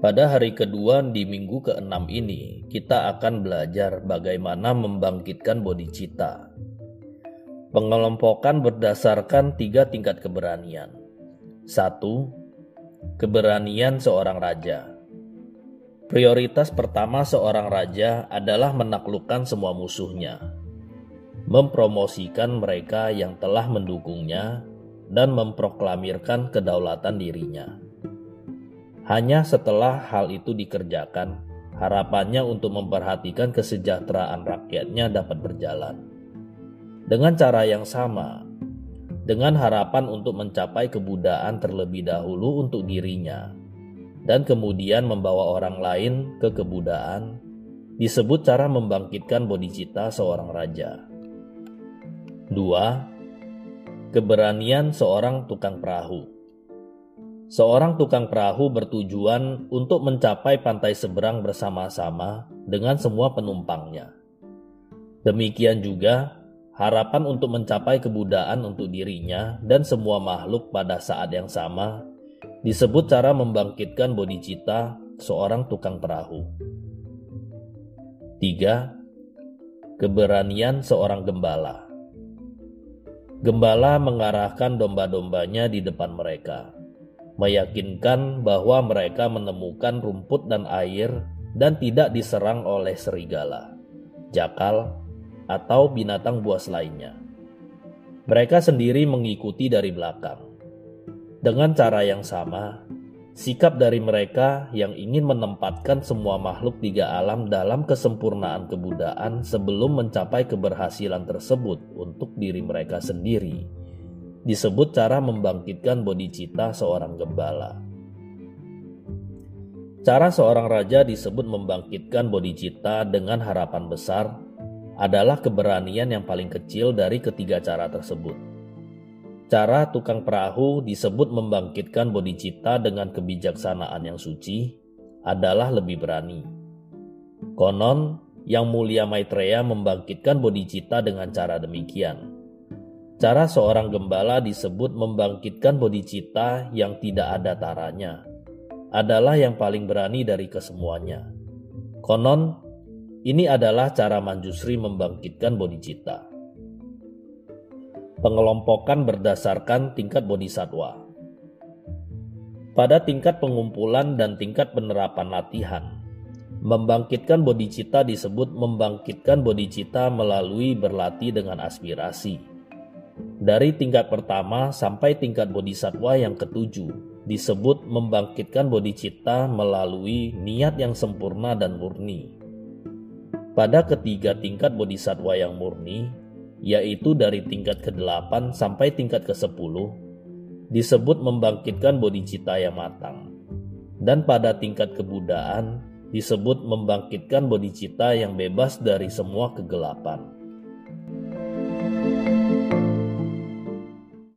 Pada hari kedua di minggu ke-6 ini, kita akan belajar bagaimana membangkitkan bodhicitta. Pengelompokan berdasarkan tiga tingkat keberanian. Satu, keberanian seorang raja. Prioritas pertama seorang raja adalah menaklukkan semua musuhnya, mempromosikan mereka yang telah mendukungnya, dan memproklamirkan kedaulatan dirinya. Hanya setelah hal itu dikerjakan, harapannya untuk memperhatikan kesejahteraan rakyatnya dapat berjalan. Dengan cara yang sama, dengan harapan untuk mencapai kebudayaan terlebih dahulu untuk dirinya, dan kemudian membawa orang lain ke kebudayaan, disebut cara membangkitkan bodhicitta seorang raja. 2. Keberanian seorang tukang perahu Seorang tukang perahu bertujuan untuk mencapai pantai seberang bersama-sama dengan semua penumpangnya. Demikian juga harapan untuk mencapai kebudayaan untuk dirinya dan semua makhluk pada saat yang sama disebut cara membangkitkan bodhicitta seorang tukang perahu. 3. Keberanian seorang gembala Gembala mengarahkan domba-dombanya di depan mereka meyakinkan bahwa mereka menemukan rumput dan air dan tidak diserang oleh serigala, jakal, atau binatang buas lainnya. Mereka sendiri mengikuti dari belakang. Dengan cara yang sama, sikap dari mereka yang ingin menempatkan semua makhluk tiga alam dalam kesempurnaan kebudayaan sebelum mencapai keberhasilan tersebut untuk diri mereka sendiri disebut cara membangkitkan bodhicitta seorang gembala. Cara seorang raja disebut membangkitkan bodhicitta dengan harapan besar adalah keberanian yang paling kecil dari ketiga cara tersebut. Cara tukang perahu disebut membangkitkan bodhicitta dengan kebijaksanaan yang suci adalah lebih berani. Konon, yang mulia Maitreya membangkitkan bodhicitta dengan cara demikian Cara seorang gembala disebut membangkitkan bodhicitta yang tidak ada taranya adalah yang paling berani dari kesemuanya. Konon, ini adalah cara Manjusri membangkitkan bodhicitta. Pengelompokan berdasarkan tingkat bodhisatwa. Pada tingkat pengumpulan dan tingkat penerapan latihan, membangkitkan bodhicitta disebut membangkitkan bodhicitta melalui berlatih dengan aspirasi dari tingkat pertama sampai tingkat bodhisatwa yang ketujuh disebut membangkitkan bodhicitta melalui niat yang sempurna dan murni. Pada ketiga tingkat bodhisatwa yang murni, yaitu dari tingkat ke-8 sampai tingkat ke-10, disebut membangkitkan bodhicitta yang matang. Dan pada tingkat kebudayaan disebut membangkitkan bodhicitta yang bebas dari semua kegelapan.